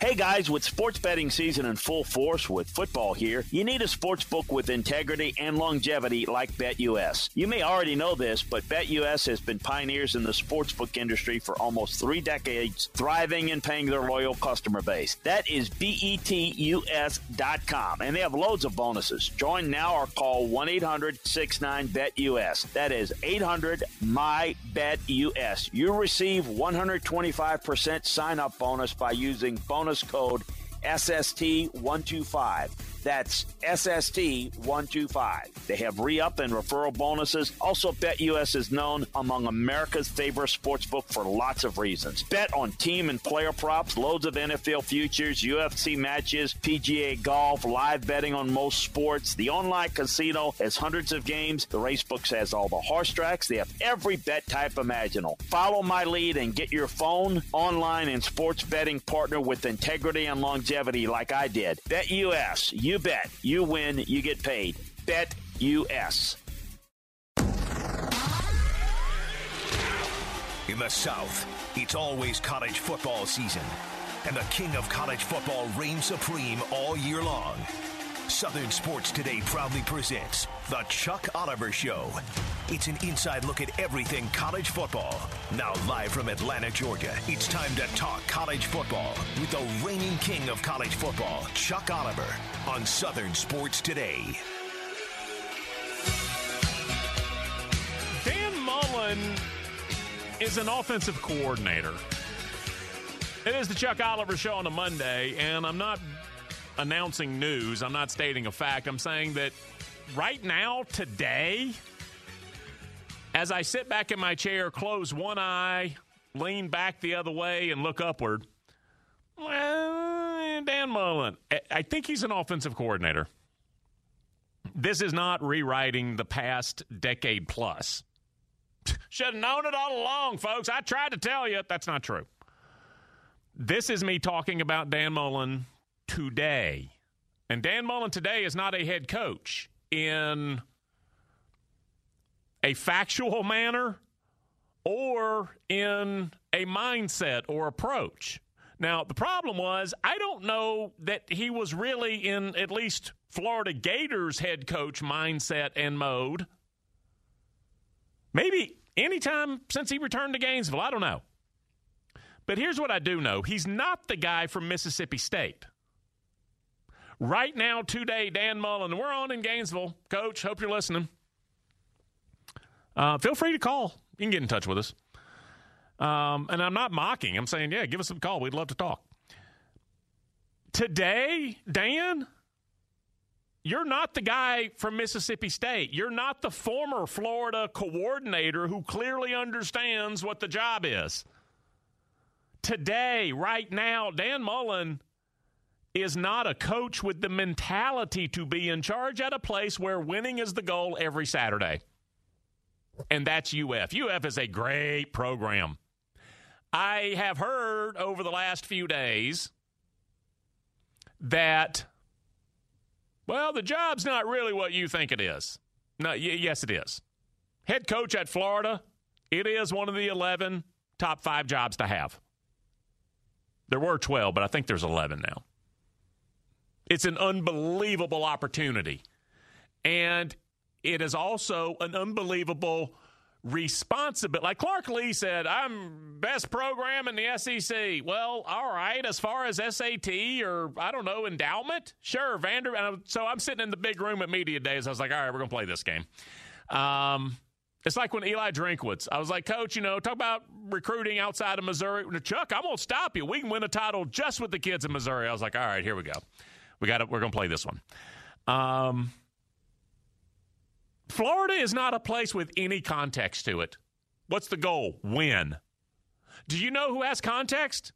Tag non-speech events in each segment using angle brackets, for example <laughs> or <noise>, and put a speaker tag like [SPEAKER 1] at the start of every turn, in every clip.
[SPEAKER 1] Hey guys, with sports betting season in full force with football here, you need a sports book with integrity and longevity like BetUS. You may already know this, but BetUS has been pioneers in the sportsbook industry for almost three decades, thriving and paying their loyal customer base. That is BETUS.com, and they have loads of bonuses. Join now or call 1 800 69 BetUS. That is 800 My BetUS. You receive 125% sign up bonus by using bonus code SST125. That's SST125. They have re up and referral bonuses. Also, BetUS is known among America's favorite sportsbook for lots of reasons. Bet on team and player props, loads of NFL futures, UFC matches, PGA golf, live betting on most sports. The online casino has hundreds of games. The racebooks has all the horse tracks. They have every bet type imaginable. Follow my lead and get your phone, online, and sports betting partner with integrity and longevity like I did. BetUS. You bet. You win. You get paid. Bet US.
[SPEAKER 2] In the South, it's always college football season, and the king of college football reigns supreme all year long. Southern Sports Today proudly presents The Chuck Oliver Show. It's an inside look at everything college football. Now, live from Atlanta, Georgia, it's time to talk college football with the reigning king of college football, Chuck Oliver, on Southern Sports Today.
[SPEAKER 3] Dan Mullen is an offensive coordinator. It is the Chuck Oliver Show on a Monday, and I'm not announcing news. I'm not stating a fact. I'm saying that right now, today, as I sit back in my chair, close one eye, lean back the other way, and look upward, Dan Mullen, I think he's an offensive coordinator. This is not rewriting the past decade plus. <laughs> Should have known it all along, folks. I tried to tell you. That's not true. This is me talking about Dan Mullen today. And Dan Mullen today is not a head coach in a factual manner or in a mindset or approach. Now, the problem was, I don't know that he was really in at least Florida Gators head coach mindset and mode. Maybe anytime since he returned to Gainesville. I don't know. But here's what I do know he's not the guy from Mississippi State. Right now, today, Dan Mullen. We're on in Gainesville. Coach, hope you're listening. Uh, feel free to call. You can get in touch with us. Um, and I'm not mocking. I'm saying, yeah, give us a call. We'd love to talk. Today, Dan, you're not the guy from Mississippi State. You're not the former Florida coordinator who clearly understands what the job is. Today, right now, Dan Mullen is not a coach with the mentality to be in charge at a place where winning is the goal every Saturday. And that's UF. UF is a great program. I have heard over the last few days that, well, the job's not really what you think it is. No, y- yes, it is. Head coach at Florida, it is one of the 11 top five jobs to have. There were 12, but I think there's 11 now. It's an unbelievable opportunity. And it is also an unbelievable responsibility. Like Clark Lea said, I'm best program in the SEC. Well, all right, as far as SAT or I don't know, endowment, sure, Vander. So I'm sitting in the big room at media days. I was like, all right, we're gonna play this game. Um, it's like when Eli Drinkwitz. I was like, Coach, you know, talk about recruiting outside of Missouri. Chuck, I'm gonna stop you. We can win a title just with the kids in Missouri. I was like, all right, here we go. We got. We're going to play this one. Um, Florida is not a place with any context to it. What's the goal? Win. Do you know who has context?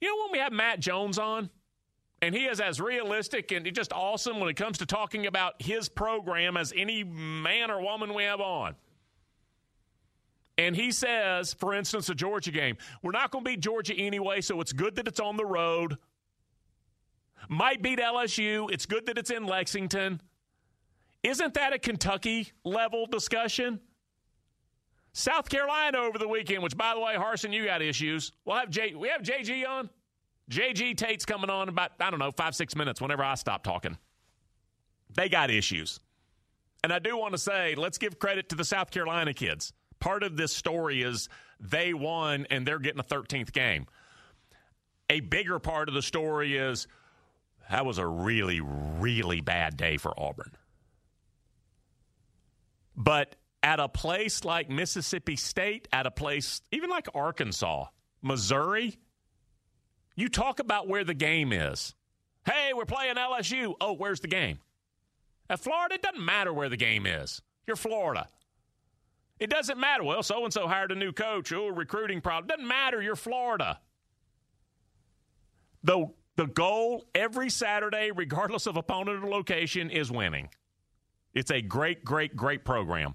[SPEAKER 3] You know when we have Matt Jones on, and he is as realistic and just awesome when it comes to talking about his program as any man or woman we have on. And he says, for instance, a Georgia game, we're not going to beat Georgia anyway, so it's good that it's on the road. Might beat LSU. It's good that it's in Lexington. Isn't that a Kentucky level discussion? South Carolina over the weekend, which by the way, Harsin, you got issues. We'll have J we have JG on. JG Tate's coming on about, I don't know, five, six minutes whenever I stop talking. They got issues. And I do want to say, let's give credit to the South Carolina kids. Part of this story is they won and they're getting a 13th game. A bigger part of the story is that was a really, really bad day for Auburn. But at a place like Mississippi State, at a place even like Arkansas, Missouri, you talk about where the game is. Hey, we're playing LSU. Oh, where's the game? At Florida, it doesn't matter where the game is. You're Florida. It doesn't matter. Well, so and so hired a new coach. Oh, recruiting problem. Doesn't matter. You're Florida. The, the goal every Saturday, regardless of opponent or location, is winning. It's a great, great, great program.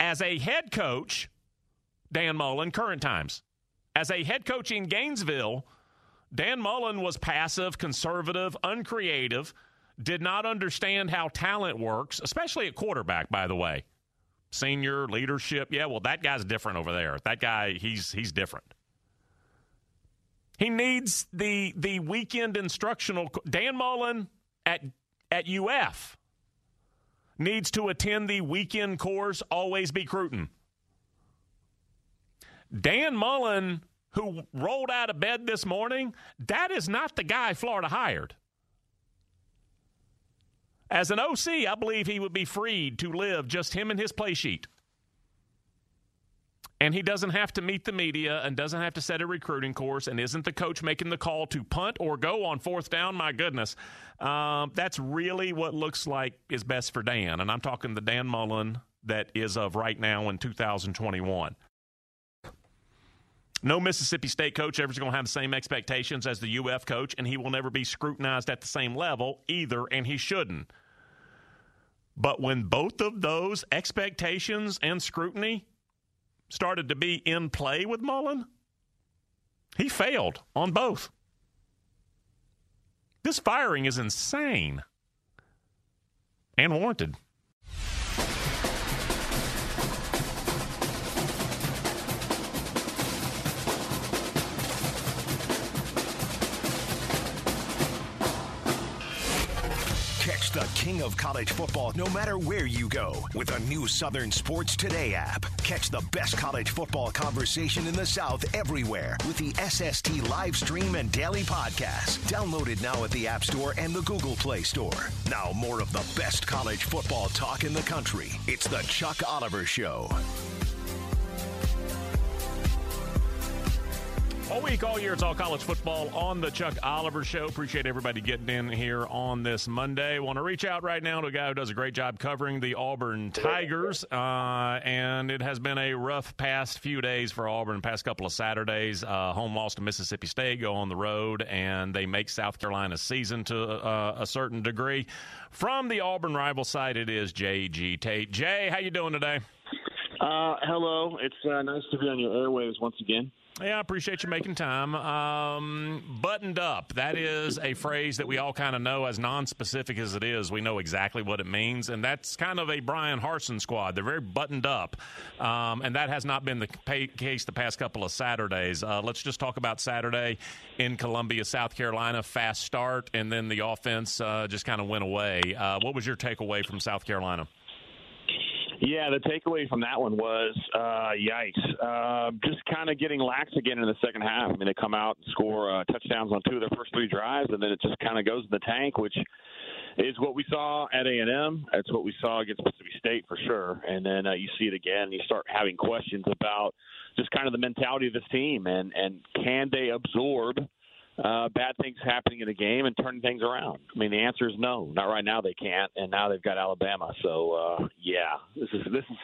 [SPEAKER 3] As a head coach, Dan Mullen, current times, as a head coach in Gainesville, Dan Mullen was passive, conservative, uncreative, did not understand how talent works, especially at quarterback, by the way. Senior leadership, yeah, well, that guy's different over there. That guy, he's he's different. He needs the the weekend instructional. Dan Mullen at at UF needs to attend the weekend course. Always be Cruton. Dan Mullen who rolled out of bed this morning, that is not the guy Florida hired. As an OC, I believe he would be freed to live just him and his play sheet. And he doesn't have to meet the media and doesn't have to set a recruiting course and isn't the coach making the call to punt or go on fourth down. My goodness. Um, that's really what looks like is best for Dan. And I'm talking the Dan Mullen that is of right now in 2021. No Mississippi State coach ever is going to have the same expectations as the UF coach, and he will never be scrutinized at the same level either, and he shouldn't. But when both of those expectations and scrutiny started to be in play with Mullen, he failed on both. This firing is insane and warranted.
[SPEAKER 2] The king of college football no matter where you go with a new Southern Sports Today app. Catch the best college football conversation in the South everywhere with the SST live stream and daily podcast. Downloaded now at the App Store and the Google Play Store. Now, more of the best college football talk in the country. It's the Chuck Oliver Show.
[SPEAKER 3] All week, all year, it's all college football on the Chuck Oliver Show. Appreciate everybody getting in here on this Monday. Want to reach out right now to a guy who does a great job covering the Auburn Tigers. Uh, and it has been a rough past few days for Auburn, past couple of Saturdays. Uh, home loss to Mississippi State, go on the road, and they make South Carolina's season to uh, a certain degree. From the Auburn rival side, it is J.G. Tate. Jay, how you doing today?
[SPEAKER 4] Uh, hello. It's uh, nice to be on your airwaves once again.
[SPEAKER 3] Yeah, I appreciate you making time. Um, buttoned up. That is a phrase that we all kind of know, as non-specific as it is. We know exactly what it means, and that's kind of a Brian Harsin squad. They're very buttoned up, um, and that has not been the case the past couple of Saturdays. Uh, let's just talk about Saturday in Columbia, South Carolina. Fast start, and then the offense uh, just kind of went away. Uh, what was your takeaway from South Carolina?
[SPEAKER 4] Yeah, the takeaway from that one was, uh, yikes, uh, just kind of getting lax again in the second half. I mean, they come out and score uh, touchdowns on two of their first three drives, and then it just kind of goes in the tank, which is what we saw at A&M. That's what we saw against Mississippi State for sure. And then uh, you see it again. You start having questions about just kind of the mentality of this team and and can they absorb – uh, bad things happening in the game and turning things around? I mean, the answer is no. Not right now. They can't, and now they've got Alabama. So uh, yeah, this is this is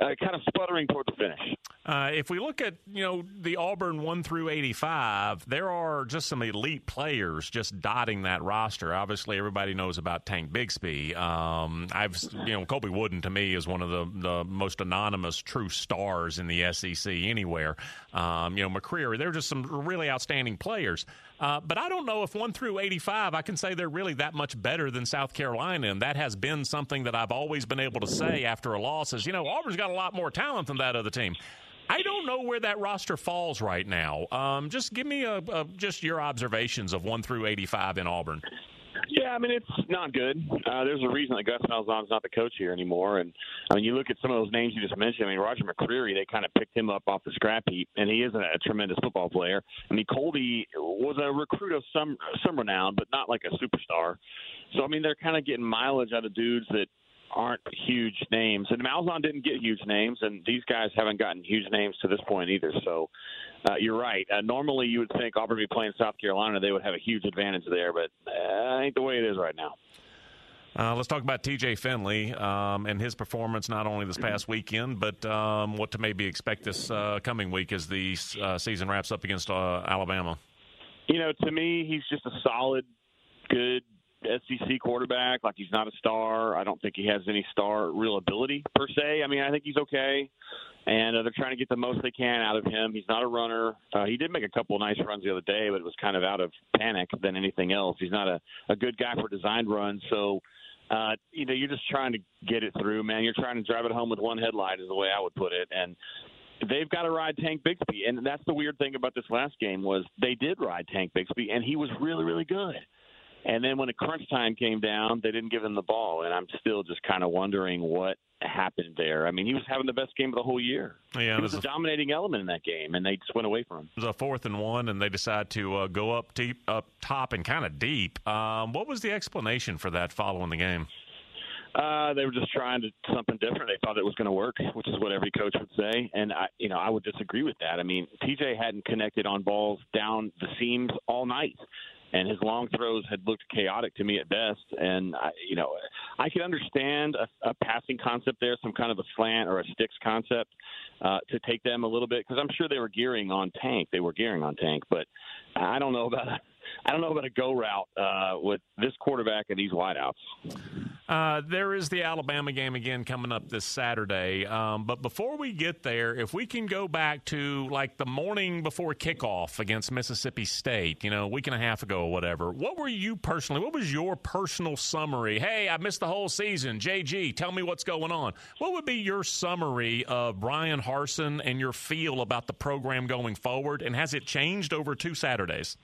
[SPEAKER 4] uh, kind of sputtering toward the finish.
[SPEAKER 3] Uh, if we look at you know the Auburn one through eighty five, there are just some elite players just dotting that roster. Obviously, everybody knows about Tank Bigsby. Um, I've you know Colby Wooden to me is one of the the most anonymous true stars in the SEC anywhere. Um, you know McCreary, they're just some really outstanding players. Uh, but I don't know if 1 through 85, I can say they're really that much better than South Carolina. And that has been something that I've always been able to say after a loss is, you know, Auburn's got a lot more talent than that other team. I don't know where that roster falls right now. Um, just give me a, a, just your observations of one through eighty-five in Auburn.
[SPEAKER 4] Yeah, I mean it's not good. Uh, there's a reason that Gus Malzahn's not the coach here anymore, and I mean you look at some of those names you just mentioned. I mean Roger McCreary, they kind of picked him up off the scrap heap, and he is a, a tremendous football player. I mean Colby was a recruit of some some renown, but not like a superstar. So I mean they're kind of getting mileage out of dudes that aren't huge names. And Malzahn didn't get huge names, and these guys haven't gotten huge names to this point either. So uh, you're right. Uh, normally, you would think Auburn would be playing South Carolina; they would have a huge advantage there, but uh, ain't the way it is right now.
[SPEAKER 3] Uh, let's talk about TJ Finley um, and his performance not only this past weekend, but um, what to maybe expect this uh, coming week as the uh, season wraps up against uh, Alabama.
[SPEAKER 4] You know, to me, he's just a solid, good SEC quarterback. Like he's not a star. I don't think he has any star real ability per se. I mean, I think he's okay, and uh, they're trying to get the most they can out of him. He's not a runner. Uh, he did make a couple nice runs the other day, but it was kind of out of panic than anything else. He's not a a good guy for designed runs. So. Uh, you know, you're just trying to get it through, man. You're trying to drive it home with one headlight, is the way I would put it. And they've got to ride Tank Bigsby, and that's the weird thing about this last game was they did ride Tank Bigsby, and he was really, really good. And then when the crunch time came down, they didn't give him the ball, and I'm still just kind of wondering what happened there. I mean, he was having the best game of the whole year.
[SPEAKER 3] Yeah,
[SPEAKER 4] he was a, a dominating element in that game, and they just went away from him.
[SPEAKER 3] It was a fourth and one, and they decided to uh, go up deep, up top, and kind of deep. Um, what was the explanation for that following the game?
[SPEAKER 4] Uh, they were just trying to something different. They thought it was going to work, which is what every coach would say. And I, you know, I would disagree with that. I mean, TJ hadn't connected on balls down the seams all night and his long throws had looked chaotic to me at best. And I, you know, I could understand a, a passing concept there, some kind of a slant or a sticks concept uh, to take them a little bit because I'm sure they were gearing on Tank. They were gearing on Tank, but I don't know about I don't know about a go route uh, with this quarterback and these wideouts.
[SPEAKER 3] Uh, there is the Alabama game again coming up this Saturday. Um, but before we get there, if we can go back to like the morning before kickoff against Mississippi State, you know, a week and a half ago or whatever, what were you personally, what was your personal summary? Hey, I missed the whole season. JG, tell me what's going on. What would be your summary of Brian Harsin and your feel about the program going forward? And has it changed over two Saturdays?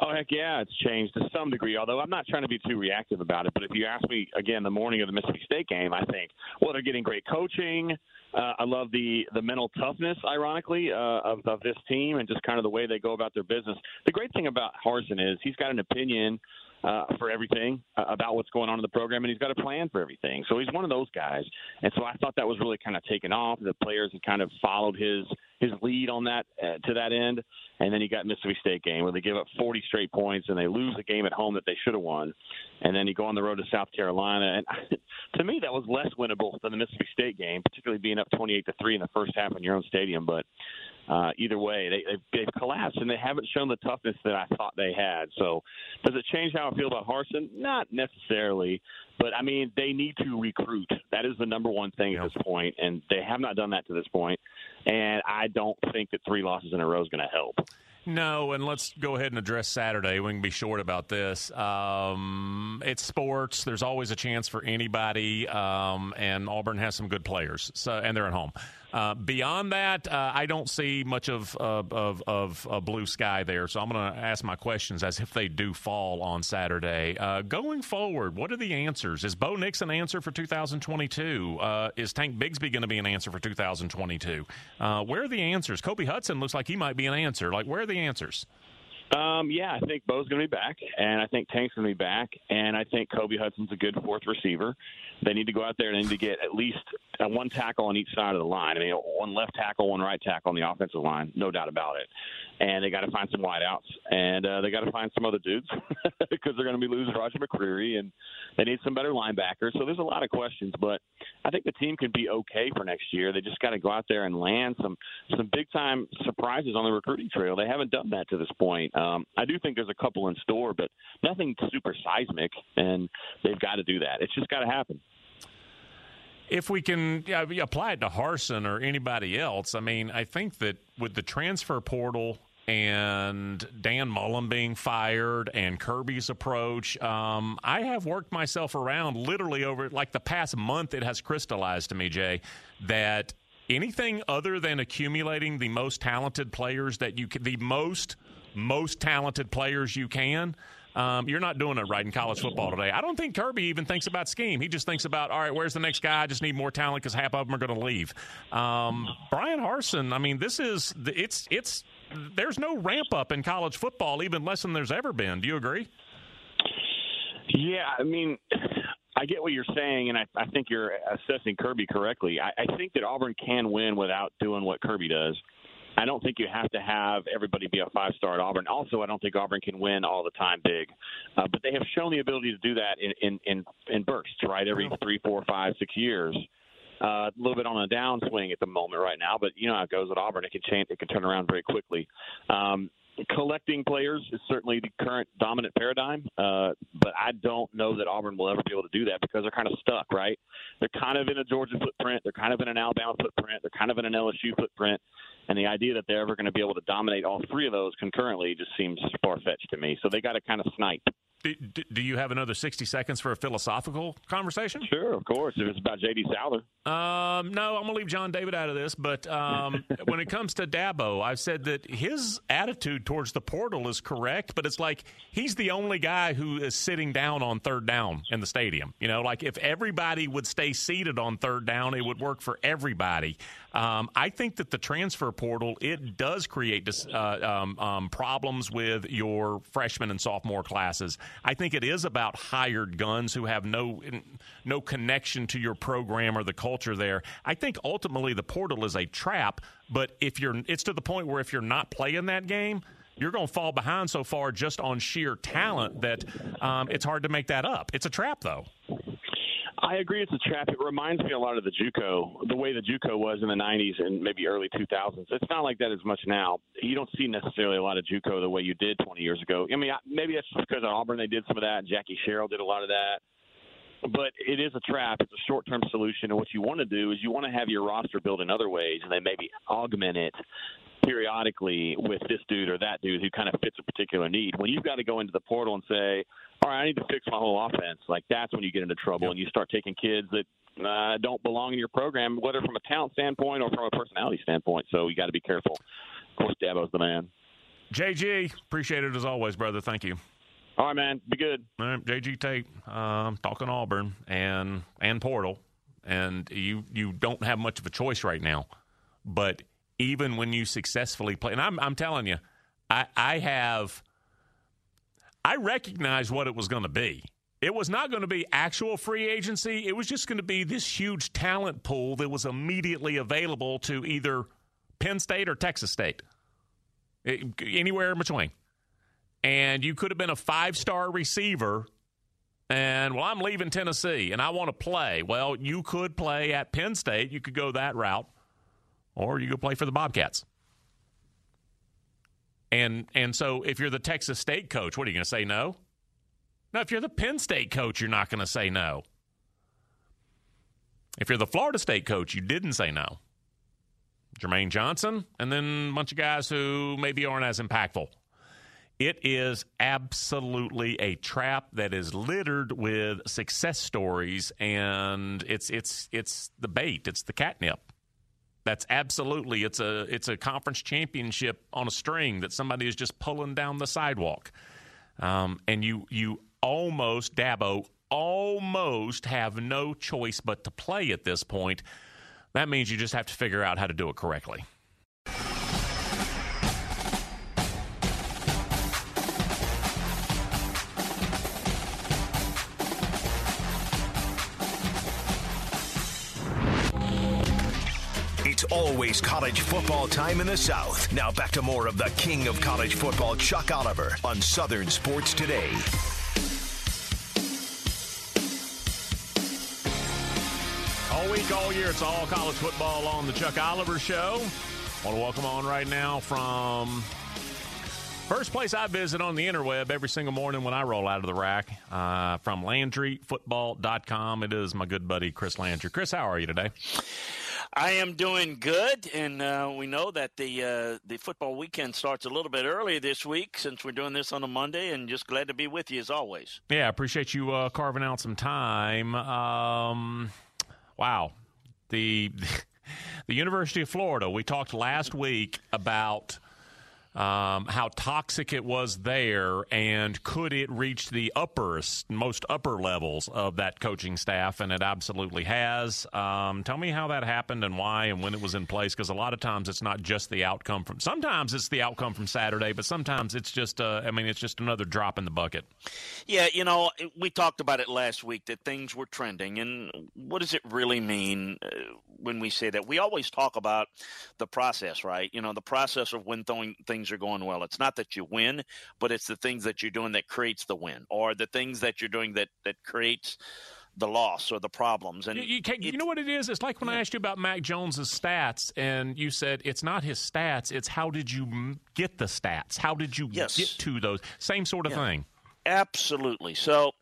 [SPEAKER 4] Oh heck yeah, it's changed to some degree. Although I'm not trying to be too reactive about it, but if you ask me again the morning of the Mississippi State game, I think well they're getting great coaching. Uh, I love the the mental toughness, ironically, uh, of of this team and just kind of the way they go about their business. The great thing about Harsin is he's got an opinion uh, for everything uh, about what's going on in the program, and he's got a plan for everything. So he's one of those guys, and so I thought that was really kind of taken off. The players had kind of followed his his lead on that uh, to that end, and then he got Mississippi State game where they give up 40 straight points and they lose a game at home that they should have won, and then you go on the road to South Carolina, and <laughs> to me that was less winnable than the Mississippi State game, particularly being up 28 to three in the first half in your own stadium, but uh, either way, they, they've, they've collapsed and they haven't shown the toughness that I thought they had. So, does it change how I feel about Harsin? Not necessarily, but I mean, they need to recruit. That is the number one thing at this point, and they have not done that to this point. And I don't think that three losses in a row is going to help.
[SPEAKER 3] No, and let's go ahead and address Saturday. We can be short about this. Um, it's sports. There's always a chance for anybody, um, and Auburn has some good players, so and they're at home. Uh, beyond that, uh, I don't see much of of, of, of blue sky there. So I'm going to ask my questions as if they do fall on Saturday. Uh, going forward, what are the answers? Is Bo Nix an answer for 2022? Uh, is Tank Bigsby going to be an answer for 2022? Uh, where are the answers? Kobe Hudson looks like he might be an answer. Like, where are the answers?
[SPEAKER 4] Um, yeah, I think Bo's going to be back, and I think Tank's going to be back, and I think Kobe Hudson's a good fourth receiver. They need to go out there and need to get at least one tackle on each side of the line. I mean, one left tackle, one right tackle on the offensive line, no doubt about it. And they got to find some wideouts, and uh, they got to find some other dudes <laughs> because they're going to be losing Roger McCreary, and they need some better linebackers. So there's a lot of questions, but I think the team can be okay for next year. They just got to go out there and land some some big time surprises on the recruiting trail. They haven't done that to this point. Um, I do think there's a couple in store, but nothing super seismic, and they've got to do that. It's just got to happen
[SPEAKER 3] if we can yeah, apply it to Harsin or anybody else, I mean, I think that with the transfer portal and Dan Mullen being fired and Kirby's approach, um, I have worked myself around literally over like the past month. It has crystallized to me, Jay, that anything other than accumulating the most talented players that you can, the most most talented players you can. Um, you're not doing it right in college football today. I don't think Kirby even thinks about scheme. He just thinks about, all right, where's the next guy? I just need more talent because half of them are going to leave. Um, Brian Harsin, I mean, this is it's it's there's no ramp up in college football even less than there's ever been. Do you agree?
[SPEAKER 4] Yeah, I mean, I get what you're saying, and I, I think you're assessing Kirby correctly. I, I think that Auburn can win without doing what Kirby does. I don't think you have to have everybody be a five star at Auburn. Also, I don't think Auburn can win all the time big, uh, but they have shown the ability to do that in in in, in bursts, right? Every three, four, five, six years. Uh, a little bit on a downswing at the moment right now, but you know how it goes at Auburn. It can change. It can turn around very quickly. Um, collecting players is certainly the current dominant paradigm, uh, but I don't know that Auburn will ever be able to do that because they're kind of stuck, right? They're kind of in a Georgia footprint, they're kind of in an Alabama footprint, they're kind of in an LSU footprint, and the idea that they're ever going to be able to dominate all three of those concurrently just seems far fetched to me. So they got to kind of snipe.
[SPEAKER 3] Do, do, you have another 60 seconds for a philosophical conversation?
[SPEAKER 4] Sure, of course. If it's about J.D. Souther.
[SPEAKER 3] Um, no, I'm going to leave John David out of this. But um, <laughs> when it comes to Dabo, I've said that his attitude towards the portal is correct, but it's like he's the only guy who is sitting down on third down in the stadium. You know, like if everybody would stay seated on third down, it would work for everybody. Um, I think that the transfer portal it does create dis, uh, um, um, problems with your freshman and sophomore classes. I think it is about hired guns who have no no connection to your program or the culture there. I think ultimately the portal is a trap. But if you're, it's to the point where if you're not playing that game, you're going to fall behind so far just on sheer talent that um, it's hard to make that up. It's a trap, though.
[SPEAKER 4] I agree it's a trap. It reminds me a lot of the JUCO, the way the JUCO was in the 90s and maybe early 2000s. It's not like that as much now. You don't see necessarily a lot of JUCO the way you did 20 years ago. I mean, maybe that's just because at Auburn they did some of that, Jackie Sherrill did a lot of that. But it is a trap. It's a short-term solution, and what you want to do is you want to have your roster built in other ways, and then maybe augment it periodically with this dude or that dude who kind of fits a particular need. When you've got to go into the portal and say, all right, I need to fix my whole offense, like that's when you get into trouble yep. and you start taking kids that uh, don't belong in your program, whether from a talent standpoint or from a personality standpoint. So you got to be careful. Of course, Dabo's the man.
[SPEAKER 3] JG, appreciate it as always, brother. Thank you.
[SPEAKER 4] All right, man. Be good.
[SPEAKER 3] All right, JG Tate, um, talking Auburn and and Portal, and you you don't have much of a choice right now, but even when you successfully play. And I'm, I'm telling you, I, I have, I recognized what it was going to be. It was not going to be actual free agency. It was just going to be this huge talent pool that was immediately available to either Penn State or Texas State, it, anywhere in between. And you could have been a five star receiver. And well, I'm leaving Tennessee and I want to play. Well, you could play at Penn State. You could go that route or you could play for the Bobcats. And and so if you're the Texas State coach, what are you going to say no? No, if you're the Penn State coach, you're not going to say no. If you're the Florida State coach, you didn't say no. Jermaine Johnson, and then a bunch of guys who maybe aren't as impactful. It is absolutely a trap that is littered with success stories, and it's it's it's the bait, it's the catnip. That's absolutely it's a it's a conference championship on a string that somebody is just pulling down the sidewalk, um, and you you almost Dabo almost have no choice but to play at this point. That means you just have to figure out how to do it correctly.
[SPEAKER 2] Always college football time in the South. Now back to more of the king of college football, Chuck Oliver, on Southern Sports Today.
[SPEAKER 3] All week, all year, it's all college football on the Chuck Oliver Show. I want to welcome on right now from First place I visit on the interweb every single morning when I roll out of the rack uh, from LandryFootball.com. It is my good buddy Chris Landry. Chris, how are you today?
[SPEAKER 1] I am doing good, and uh, we know that the uh, the football weekend starts a little bit early this week since we're doing this on a Monday, and just glad to be with you as always.
[SPEAKER 3] Yeah, I appreciate you uh, carving out some time. Um, wow, the <laughs> the University of Florida. We talked last week about um, how toxic it was there, and could it reach the upper, most upper levels of that coaching staff? And it absolutely has. Um, tell me how that happened and why, and when it was in place. Because a lot of times it's not just the outcome from. Sometimes it's the outcome from Saturday, but sometimes it's just. Uh, I mean, it's just another drop in the bucket.
[SPEAKER 1] Yeah, you know, we talked about it last week that things were trending, and what does it really mean uh, when we say that? We always talk about the process, right? You know, the process of when throwing things things are going well. It's not that you win, but it's the things that you're doing that creates the win, or the things that you're doing that that creates the loss or the problems. And
[SPEAKER 3] you, you, you know what it is? It's like when yeah. I asked you about Mac Jones's stats, and you said it's not his stats; it's how did you get the stats? How did you
[SPEAKER 1] yes.
[SPEAKER 3] get to those? Same sort of
[SPEAKER 1] yeah.
[SPEAKER 3] thing.
[SPEAKER 1] Absolutely. So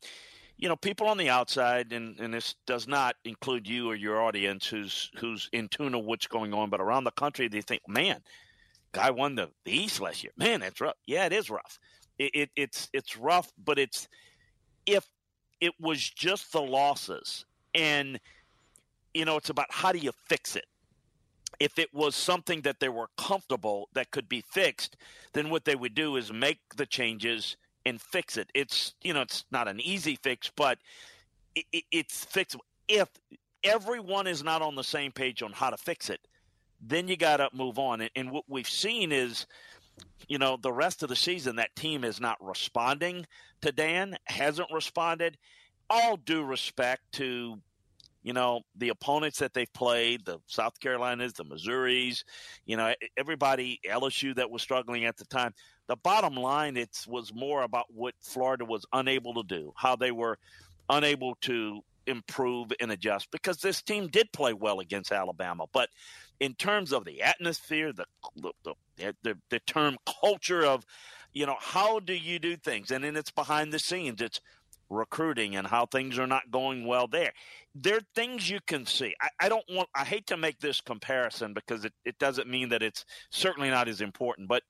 [SPEAKER 1] you know, people on the outside, and, and this does not include you or your audience who's who's in tune of what's going on, but around the country, they think, man, guy won the, the East last year. Man, that's rough. Yeah, it is rough. It, it, it's it's rough, but it's if it was just the losses, and you know, it's about how do you fix it. If it was something that they were comfortable that could be fixed, then what they would do is make the changes and fix it. It's you know, it's not an easy fix, but it, it, it's fixable. If everyone is not on the same page on how to fix it, then you got to move on. And, and what we've seen is, you know, the rest of the season, that team is not responding to Dan, hasn't responded. All due respect to, you know, the opponents that they've played, the South Carolinas, the Missouris, you know, everybody, LSU that was struggling at the time. The bottom line, it was more about what Florida was unable to do, how they were unable to improve and adjust because this team did play well against Alabama. But in terms of the atmosphere, the the, the, the term culture of, you know, how do you do things? And then it's behind the scenes. It's recruiting and how things are not going well there. There are things you can see. I, I, don't want, I hate to make this comparison because it, it doesn't mean that it's certainly not as important, but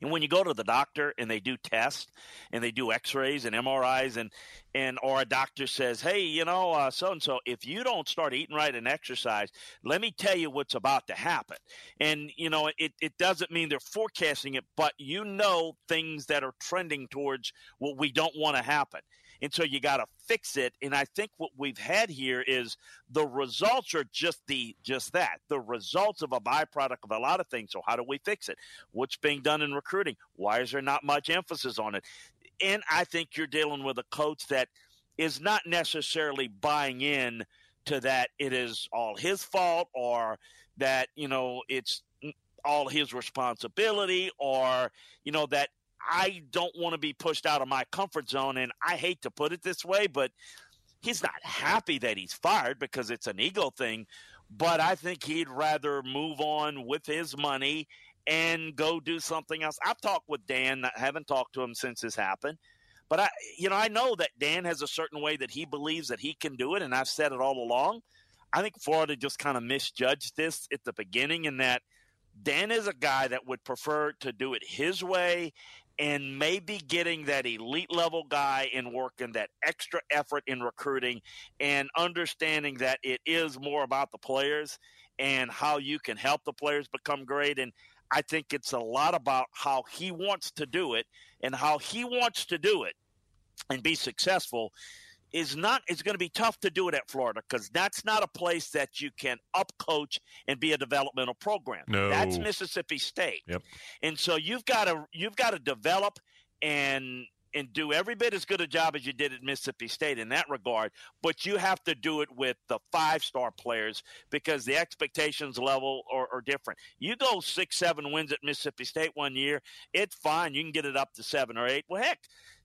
[SPEAKER 1] and when you go to the doctor and they do tests and they do X-rays and MRIs and and or a doctor says, "Hey, you know, so and so, if you don't start eating right and exercise, let me tell you what's about to happen." And you know, it it doesn't mean they're forecasting it, but you know things that are trending towards what we don't want to happen and so you got to fix it. And I think what we've had here is the results are just the just that the results of a byproduct of a lot of things. So how do we fix it? What's being done in recruiting? Why is there not much emphasis on it? And I think you're dealing with a coach that is not necessarily buying in to that it is all his fault or that you know it's all his responsibility or you know that I don't want to be pushed out of my comfort zone. And I hate to put it this way, but he's not happy that he's fired because it's an ego thing. But I think he'd rather move on with his money and go do something else. I've talked with Dan. I haven't talked to him since this happened. But I, you know, I know that Dan has a certain way that he believes that he can do it, and I've said it all along. I think Florida just kind of misjudged this at the beginning in that Dan is a guy that would prefer to do it his way and maybe getting that elite level guy and working that extra effort in recruiting and understanding that it is more about the players and how you can help the players become great. And I think it's a lot about how he wants to do it and how he wants to do it and be successful is not it's going to be tough to do it at Florida because that's not a place that you can up coach and be a developmental program.
[SPEAKER 3] No.
[SPEAKER 1] That's Mississippi State.
[SPEAKER 3] Yep.
[SPEAKER 1] And so you've got to you've got to develop and and do every bit as good a job as you did at Mississippi State in that regard, but you have to do it with the five star players because the expectations level are, are, different. You go six, seven wins at Mississippi State one year, it's fine. You can get it up to seven or eight. Well, heck,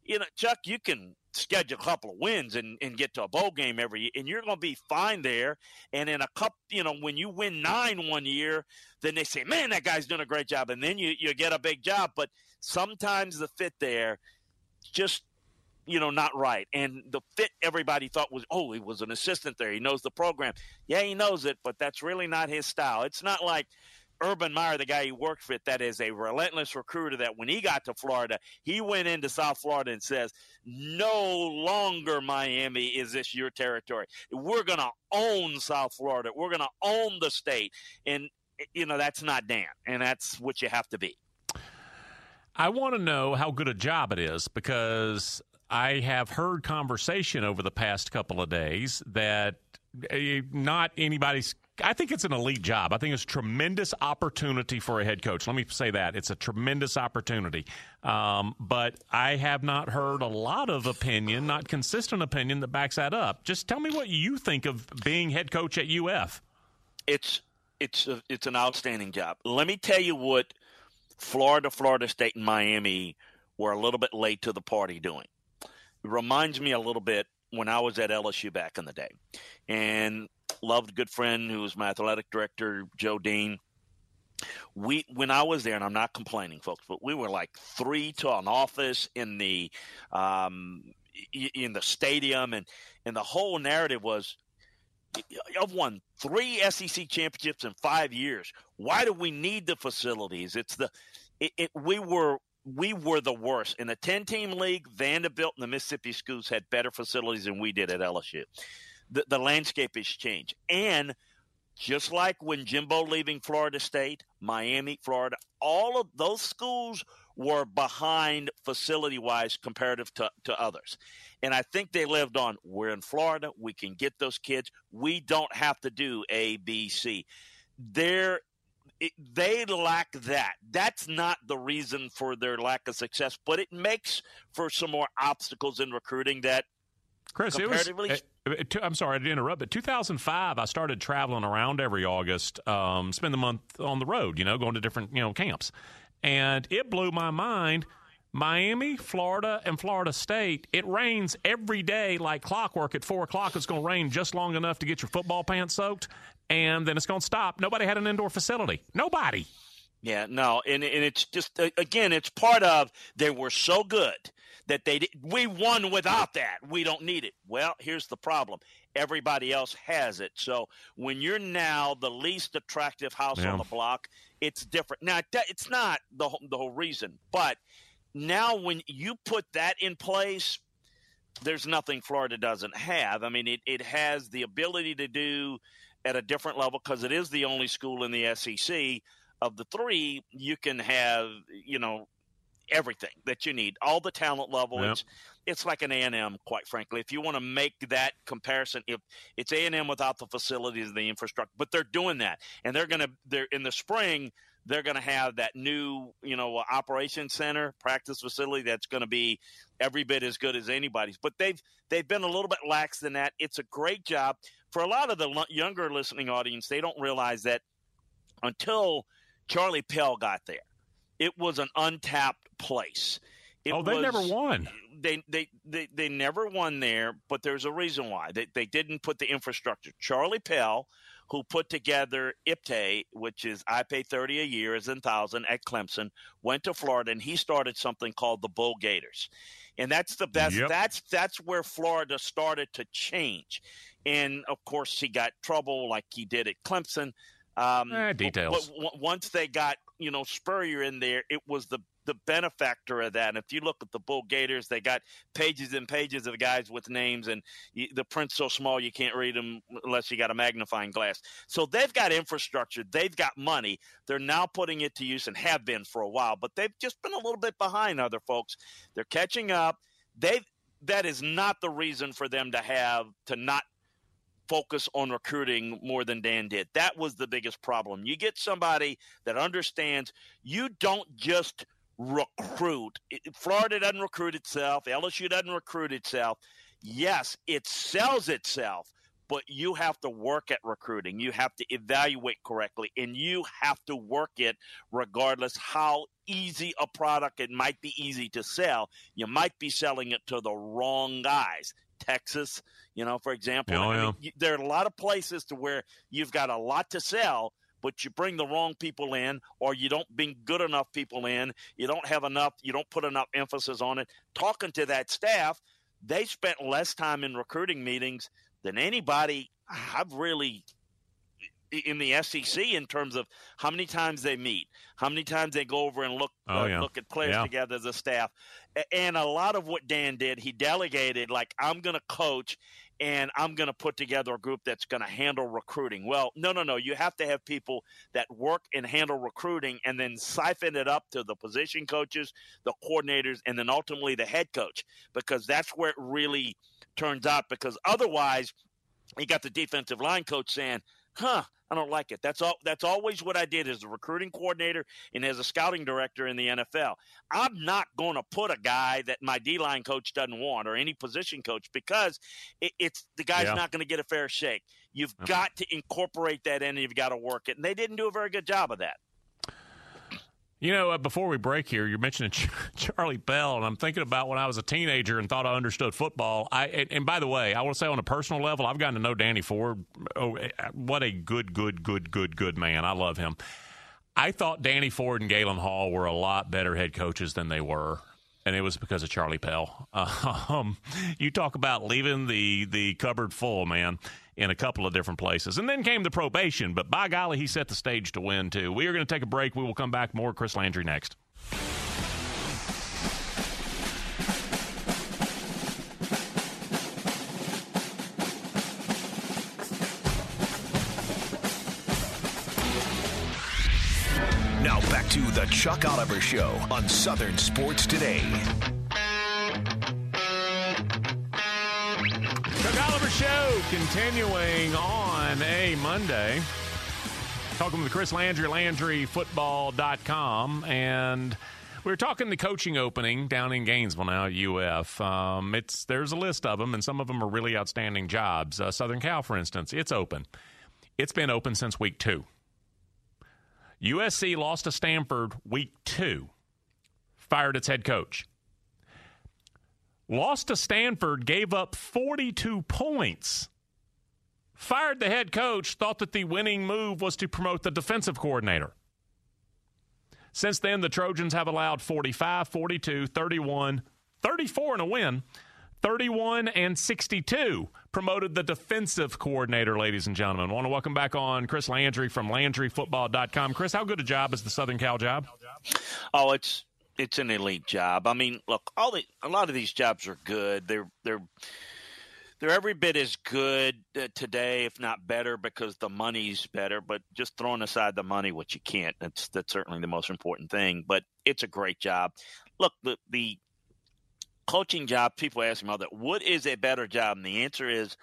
[SPEAKER 1] you know, Chuck, you can schedule a couple of wins and, and get to a bowl game every year, and you're going to be fine there. And in a cup, you know, when you win nine one year, then they say, man, that guy's doing a great job. And then you, you get a big job. But sometimes the fit there just, you know, not right. And the fit everybody thought was, oh, he was an assistant there. He knows the program. Yeah, he knows it, but that's really not his style. It's not like Urban Meyer, the guy he worked with, that is a relentless recruiter, that when he got to Florida, he went into South Florida and says, No longer, Miami, is this your territory. We're going to own South Florida. We're going to own the state. And, you know, that's not Dan, and that's what you have to be.
[SPEAKER 3] I want to know how good a job it is because I have heard conversation over the past couple of days that eh, not anybody's I think it's an elite job. I think it's a tremendous opportunity for a head coach. Let me say that. It's a tremendous opportunity. Um, but I have not heard a lot of opinion, not consistent opinion, that backs that up. Just tell me what you think of being head coach at UF.
[SPEAKER 1] It's it's a, it's an outstanding job. Let me tell you what Florida, Florida State, and Miami were a little bit late to the party doing. It reminds me a little bit when I was at LSU back in the day. And loved good friend who was my athletic director, Joe Dean. We when I was there, and I'm not complaining, folks, but we were like three to an office in the um, in the stadium, and and the whole narrative was I've won three SEC championships in five years. Why do we need the facilities? It's the it, it, we were we were the worst in the ten team league. Vanderbilt and the Mississippi schools had better facilities than we did at LSU the, the landscape has changed. And just like when Jimbo leaving Florida State, Miami, Florida, all of those schools were behind facility wise comparative to, to others. And I think they lived on we're in Florida, we can get those kids. We don't have to do A, B, C. They're it, they lack that. That's not the reason for their lack of success, but it makes for some more obstacles in recruiting that
[SPEAKER 3] Chris, it was. I'm sorry to interrupt, but 2005, I started traveling around every August, um, spend the month on the road, you know, going to different, you know, camps. And it blew my mind. Miami, Florida, and Florida State, it rains every day like clockwork at 4 o'clock. It's going to rain just long enough to get your football pants soaked, and then it's going to stop. Nobody had an indoor facility. Nobody.
[SPEAKER 1] Yeah, no, and and it's just again, it's part of they were so good that they we won without that. We don't need it. Well, here's the problem. Everybody else has it. So when you're now the least attractive house yeah. on the block, it's different. Now it's not the the whole reason, but now when you put that in place, there's nothing Florida doesn't have. I mean, it, it has the ability to do at a different level because it is the only school in the SEC of the three. You can have, you know, everything that you need, all the talent level. Yep. It's it's like an A and M, quite frankly. If you want to make that comparison, if it's A and M without the facilities and the infrastructure, but they're doing that, and they're going to they're in the spring they're going to have that new you know operation center practice facility that's going to be every bit as good as anybody's but they've they've been a little bit lax than that it's a great job for a lot of the younger listening audience they don't realize that until charlie pell got there it was an untapped place. It
[SPEAKER 3] oh, they
[SPEAKER 1] was,
[SPEAKER 3] never won.
[SPEAKER 1] They, they they they never won there, but there's a reason why. They they didn't put the infrastructure. Charlie Pell, who put together IPTAY, which is I pay thirty a year as in thousand at Clemson, went to Florida and he started something called the Bull Gators, and that's the best. Yep. That's that's where Florida started to change, and of course he got trouble like he did at Clemson.
[SPEAKER 3] Um, eh, details.
[SPEAKER 1] But, but once they got you know Spurrier in there, it was the the benefactor of that. And if you look at the Bull Gators, they got pages and pages of guys with names, and the print's so small you can't read them unless you got a magnifying glass. So they've got infrastructure, they've got money. They're now putting it to use and have been for a while, but they've just been a little bit behind other folks. They're catching up. They that is not the reason for them to have to not focus on recruiting more than Dan did. That was the biggest problem. You get somebody that understands you don't just recruit. Florida doesn't recruit itself, LSU doesn't recruit itself. Yes, it sells itself, but you have to work at recruiting. You have to evaluate correctly, and you have to work it regardless how easy a product it might be easy to sell. You might be selling it to the wrong guys. Texas, you know, for example.
[SPEAKER 3] Oh,
[SPEAKER 1] I mean, there are a lot of places to where you've got a lot to sell, but you bring the wrong people in, or you don't bring good enough people in. You don't have enough. You don't put enough emphasis on it. Talking to that staff, they spent less time in recruiting meetings than anybody I've really in the SEC in terms of how many times they meet, how many times they go over and look
[SPEAKER 3] oh,
[SPEAKER 1] uh,
[SPEAKER 3] yeah.
[SPEAKER 1] look at players
[SPEAKER 3] yeah.
[SPEAKER 1] together as a staff. And a lot of what Dan did, he delegated like I'm going to coach and I'm going to put together a group that's going to handle recruiting. Well, no, no, no. You have to have people that work and handle recruiting and then siphon it up to the position coaches, the coordinators, and then ultimately the head coach because that's where it really turns out. Because otherwise, you got the defensive line coach saying, huh, I don't like it. That's all. That's always what I did as a recruiting coordinator and as a scouting director in the NFL. I'm not going to put a guy that my D line coach doesn't want or any position coach because it, it's the guy's
[SPEAKER 3] Yeah.
[SPEAKER 1] not going to get a fair shake. You've
[SPEAKER 3] Okay.
[SPEAKER 1] got to incorporate that in, and you've got to work it. And they didn't do a very good job of that.
[SPEAKER 3] You know, uh, before we break here, you're mentioning Ch- <laughs> Charlie Pell, and I'm thinking about when I was a teenager and thought I understood football. I and, and by the way, I want to say on a personal level, I've gotten to know Danny Ford. Oh, eh, what a good, good, good, good, good man! I love him. I thought Danny Ford and Galen Hall were a lot better head coaches than they were, and it was because of Charlie Pell. <laughs> Um, you talk about leaving the the cupboard full, man, in a couple of different places, and then came the probation. But by golly, he set the stage to win too. We are going to take a break. We will come back more. Chris Landry next.
[SPEAKER 2] Chuck Oliver Show on Southern Sports Today.
[SPEAKER 3] Chuck Oliver Show continuing on a Monday. Talking with Chris Landry, LandryFootball.com. And we are talking the coaching opening down in Gainesville now at UF. Um, it's There's a list of them, and some of them are really outstanding jobs. Uh, Southern Cal, for instance, it's open. It's been open since week two. USC lost to Stanford week two, fired its head coach lost to Stanford, gave up 42 points. Fired the head coach, thought that the winning move was to promote the defensive coordinator. Since then, the Trojans have allowed 45, 42, 31, 34 in a win, 31 and 62. Promoted the defensive coordinator, ladies and gentlemen. want to welcome back on Chris Landry from LandryFootball.com. Chris, how good a job is the Southern Cal job?
[SPEAKER 1] Oh, it's it's an elite job. I mean, look, all the a lot of these jobs are good. They're they're they're every bit as good uh, today, if not better, because the money's better. But just throwing aside the money, which you can't, that's that's certainly the most important thing. But it's a great job. Look, the the coaching job. People ask me all that. What is a better job? And the answer is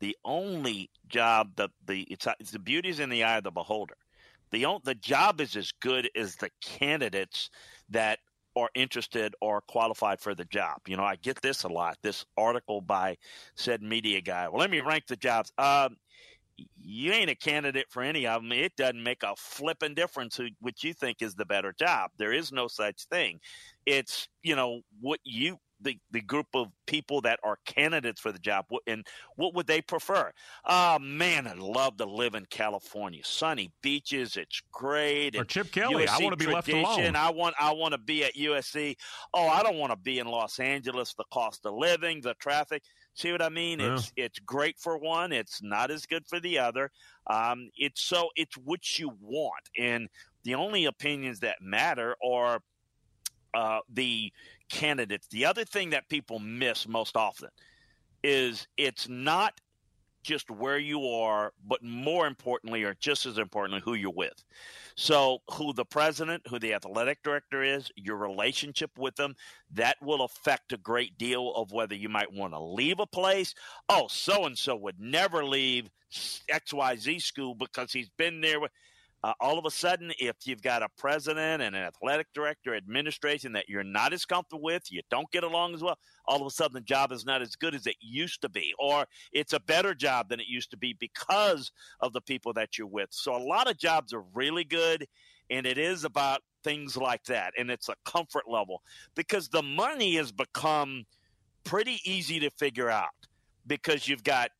[SPEAKER 1] the only job that the it's, it's the beauty is in the eye of the beholder. The the job is as good as the candidates that are interested or qualified for the job. You know, I get this a lot. This article by said media guy. Well, let me rank the jobs. Um, you ain't a candidate for any of them. It doesn't make a flipping difference who, what you think is the better job. There is no such thing. It's you know what you the, the group of people that are candidates for the job and what would they prefer oh man i'd love to live in california sunny beaches it's great
[SPEAKER 3] Or
[SPEAKER 1] and
[SPEAKER 3] Chip Kelly, I want to be left alone.
[SPEAKER 1] I want I want to be at USC. Oh, I don't want to be in Los Angeles. The cost of living, the traffic. See what I mean?
[SPEAKER 3] Yeah.
[SPEAKER 1] It's it's great for one. It's not as good for the other. Um, it's so it's what you want, and the only opinions that matter are uh, the candidates. The other thing that people miss most often is it's not just where you are, but more importantly, or just as importantly, who you're with. So, who the president, who the athletic director is, your relationship with them, that will affect a great deal of whether you might want to leave a place. Oh, so and so would never leave XYZ school because he's been there. Uh, all of a sudden, if you've got a president and an athletic director, administration that you're not as comfortable with, you don't get along as well, all of a sudden the job is not as good as it used to be, or it's a better job than it used to be because of the people that you're with. So a lot of jobs are really good, and it is about things like that, and it's a comfort level because the money has become pretty easy to figure out because you've got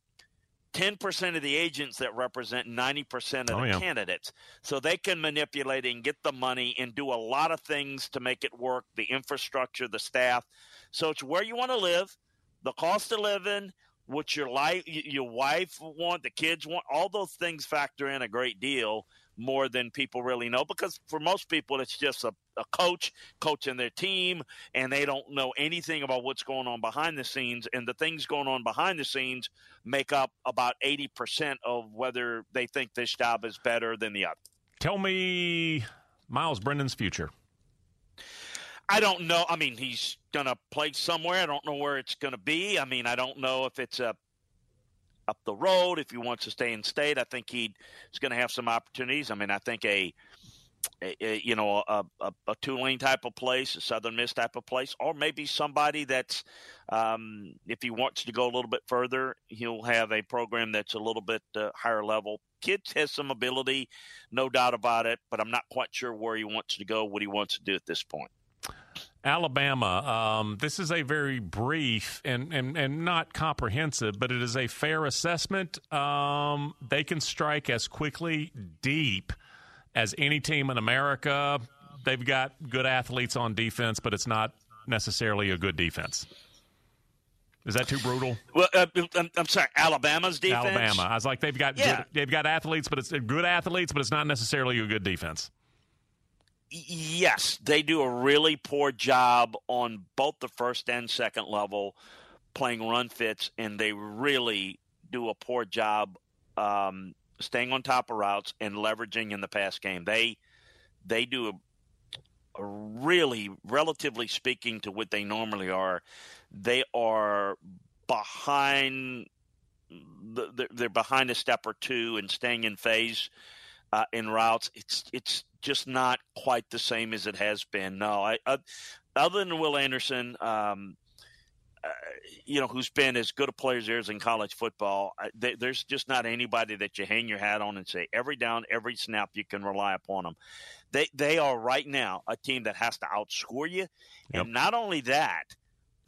[SPEAKER 1] 10% of the agents that represent 90% of
[SPEAKER 3] Oh,
[SPEAKER 1] the
[SPEAKER 3] yeah.
[SPEAKER 1] candidates. So they can manipulate and get the money and do a lot of things to make it work the infrastructure, the staff. So it's where you want to live, the cost of living, what your life, your wife want, the kids want, all those things factor in a great deal more than people really know because for most people it's just a, a coach coaching their team and they don't know anything about what's going on behind the scenes and the things going on behind the scenes make up about 80% of whether they think this job is better than the other
[SPEAKER 3] tell me Myles Brennan's future
[SPEAKER 1] I don't know. I mean, he's going to play somewhere. I don't know where it's going to be. I mean, I don't know if it's a up the road. If he wants to stay in state, I think he's going to have some opportunities. I mean, I think a, a, you know a, a, a, Tulane type of place, a Southern Miss type of place, or maybe somebody that's um, if he wants to go a little bit further, he'll have a program that's a little bit uh, higher level. Kids has some ability, no doubt about it, but I'm not quite sure where he wants to go, what he wants to do at this point.
[SPEAKER 3] Alabama, um, this is a very brief and, and, and not comprehensive, but it is a fair assessment. Um, they can strike as quickly deep as any team in America. They've got good athletes on defense, but it's not necessarily a good defense. Is that too brutal?
[SPEAKER 1] Well, uh, I'm, I'm, sorry, Alabama's defense.
[SPEAKER 3] Alabama. I was like, they've got yeah. good, they've got athletes, but it's good athletes, but it's not necessarily a good defense
[SPEAKER 1] yes, they do a really poor job on both the first and second level playing run fits, and they really do a poor job um, staying on top of routes and leveraging in the pass game. They they do a, a really, relatively speaking, to what they normally are, they are behind. They're behind a step or two and staying in phase uh, in routes. It's it's just not quite the same as it has been. No, I, uh, other than Will Anderson, um, uh, you know, who's been as good a player as there is in college football, I, they, there's just not anybody that you hang your hat on and say every down, every snap you can rely upon them. They they are right now a team that has to outscore you, yep. and not only that,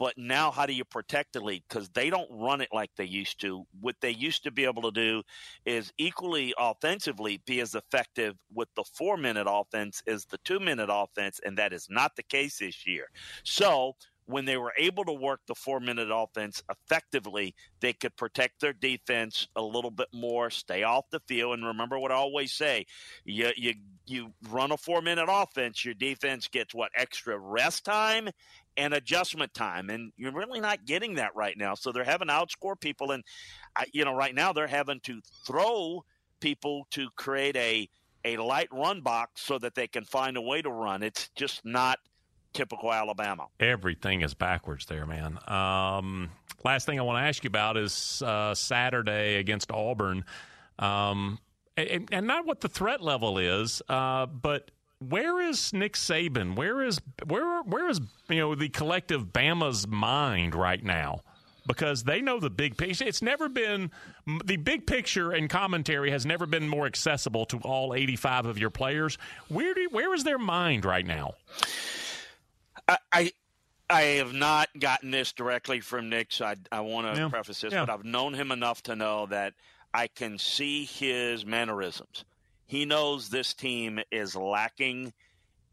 [SPEAKER 1] but now, how do you protect the lead? Because they don't run it like they used to. What they used to be able to do is equally offensively be as effective with the four minute offense as the two minute offense, and that is not the case this year. So, when they were able to work the four minute offense effectively, they could protect their defense a little bit more, stay off the field. And remember what I always say you, you, you run a four minute offense, your defense gets what extra rest time and adjustment time. And you're really not getting that right now. So they're having to outscore people. And, you know, right now they're having to throw people to create a, a light run box so that they can find a way to run. It's just not typical Alabama.
[SPEAKER 3] Everything is backwards there, man. Um, last thing I want to ask you about is uh, Saturday against Auburn. Um, and, and, not what the threat level is, uh, but where is Nick Saban? Where is where where is you know the collective Bama's mind right now? Because they know the big picture. It's never been the big picture and commentary has never been more accessible to all 85 of your players. Where do where is their mind right now?
[SPEAKER 1] I, I I have not gotten this directly from Nick, so I, I want to yeah. preface this, yeah. but I've known him enough to know that I can see his mannerisms. He knows this team is lacking.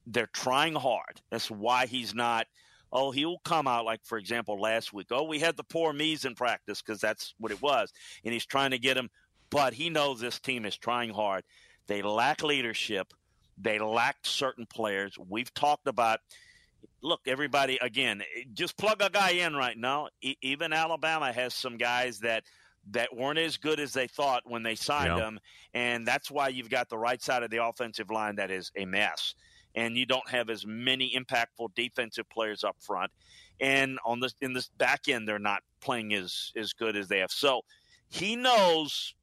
[SPEAKER 1] They're trying hard. That's why he's not. Oh, he'll come out like, for example, last week. Oh, we had the poor me's in practice because that's what it was, and he's trying to get him. But he knows this team is trying hard. They lack leadership. They lack certain players. We've talked about. Look, everybody. Again, eh, just plug a guy in right now. even Alabama has some guys that that weren't as good as they thought when they signed yeah. them, and that's why you've got the right side of the offensive line that is a mess, and you don't have as many impactful defensive players up front, and on this in this back end they're not playing as as good as they have. So he knows,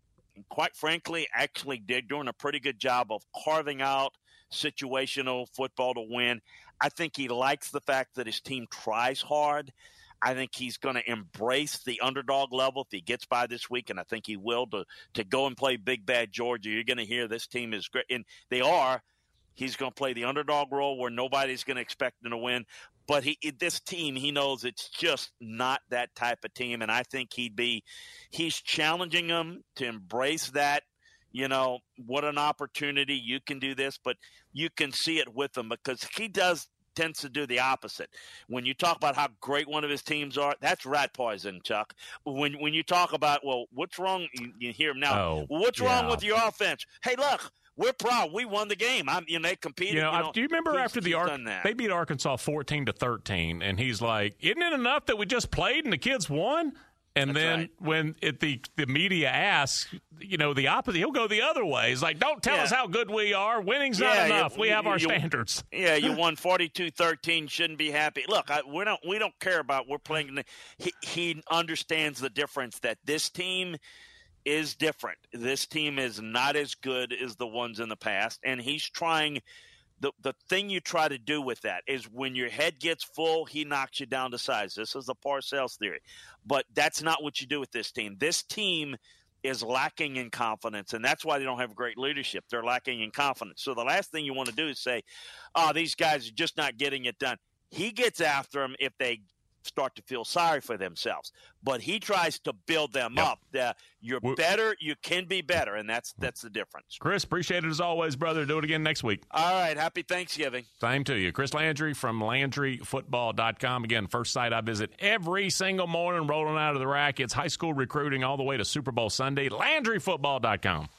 [SPEAKER 1] quite frankly, actually did doing a pretty good job of carving out situational football to win. I think he likes the fact that his team tries hard. I think he's going to embrace the underdog level if he gets by this week, and I think he will to to go and play big bad Georgia. You're going to hear this team is great, and they are. He's going to play the underdog role where nobody's going to expect him to win. But he, this team, he knows it's just not that type of team, and I think he'd be. He's challenging them to embrace that you know, what an opportunity. You can do this, but you can see it with him because he does tends to do the opposite. When you talk about how great one of his teams are, that's rat poison, Chuck. When when you talk about well, what's wrong? You, you hear him now.
[SPEAKER 3] Oh,
[SPEAKER 1] what's
[SPEAKER 3] yeah.
[SPEAKER 1] wrong with your offense? Hey, look, we're proud. We won the game. I'm, you know, they competed.
[SPEAKER 3] You know,
[SPEAKER 1] you know,
[SPEAKER 3] do you remember after the Ar- they beat Arkansas fourteen to thirteen, and he's like, "Isn't it enough that we just played and the kids won?" And
[SPEAKER 1] That's
[SPEAKER 3] then
[SPEAKER 1] right.
[SPEAKER 3] when it, the the media asks, you know, the opposite, he'll go the other way. He's like, "Don't tell
[SPEAKER 1] Yeah.
[SPEAKER 3] us how good we are. Winning's
[SPEAKER 1] Yeah,
[SPEAKER 3] not
[SPEAKER 1] you-
[SPEAKER 3] enough. we
[SPEAKER 1] you-
[SPEAKER 3] have our
[SPEAKER 1] you-
[SPEAKER 3] standards." <laughs>
[SPEAKER 1] Yeah, you <laughs> won 42-13, Shouldn't be happy. Look, I, we don't we don't care about we're playing. He he understands the difference that this team is different. This team is not as good as the ones in the past, and he's trying. The, the thing you try to do with that is when your head gets full, he knocks you down to size. This is the Parcells theory. But that's not what you do with this team. This team is lacking in confidence, and that's why they don't have great leadership. They're lacking in confidence. So the last thing you want to do is say, "Oh, these guys are just not getting it done." He gets after them if they start to feel sorry for themselves, but he tries to build them
[SPEAKER 3] Yep.
[SPEAKER 1] up. That you're
[SPEAKER 3] We're-
[SPEAKER 1] better, you can be better, and that's that's the difference.
[SPEAKER 3] Chris, appreciate it as always, brother. Do it again next week.
[SPEAKER 1] All right, happy Thanksgiving.
[SPEAKER 3] Same to you. Chris Landry from LandryFootball.com. Again, first site I visit every single morning, rolling out of the rack. It's high school recruiting all the way to Super Bowl Sunday. LandryFootball.com.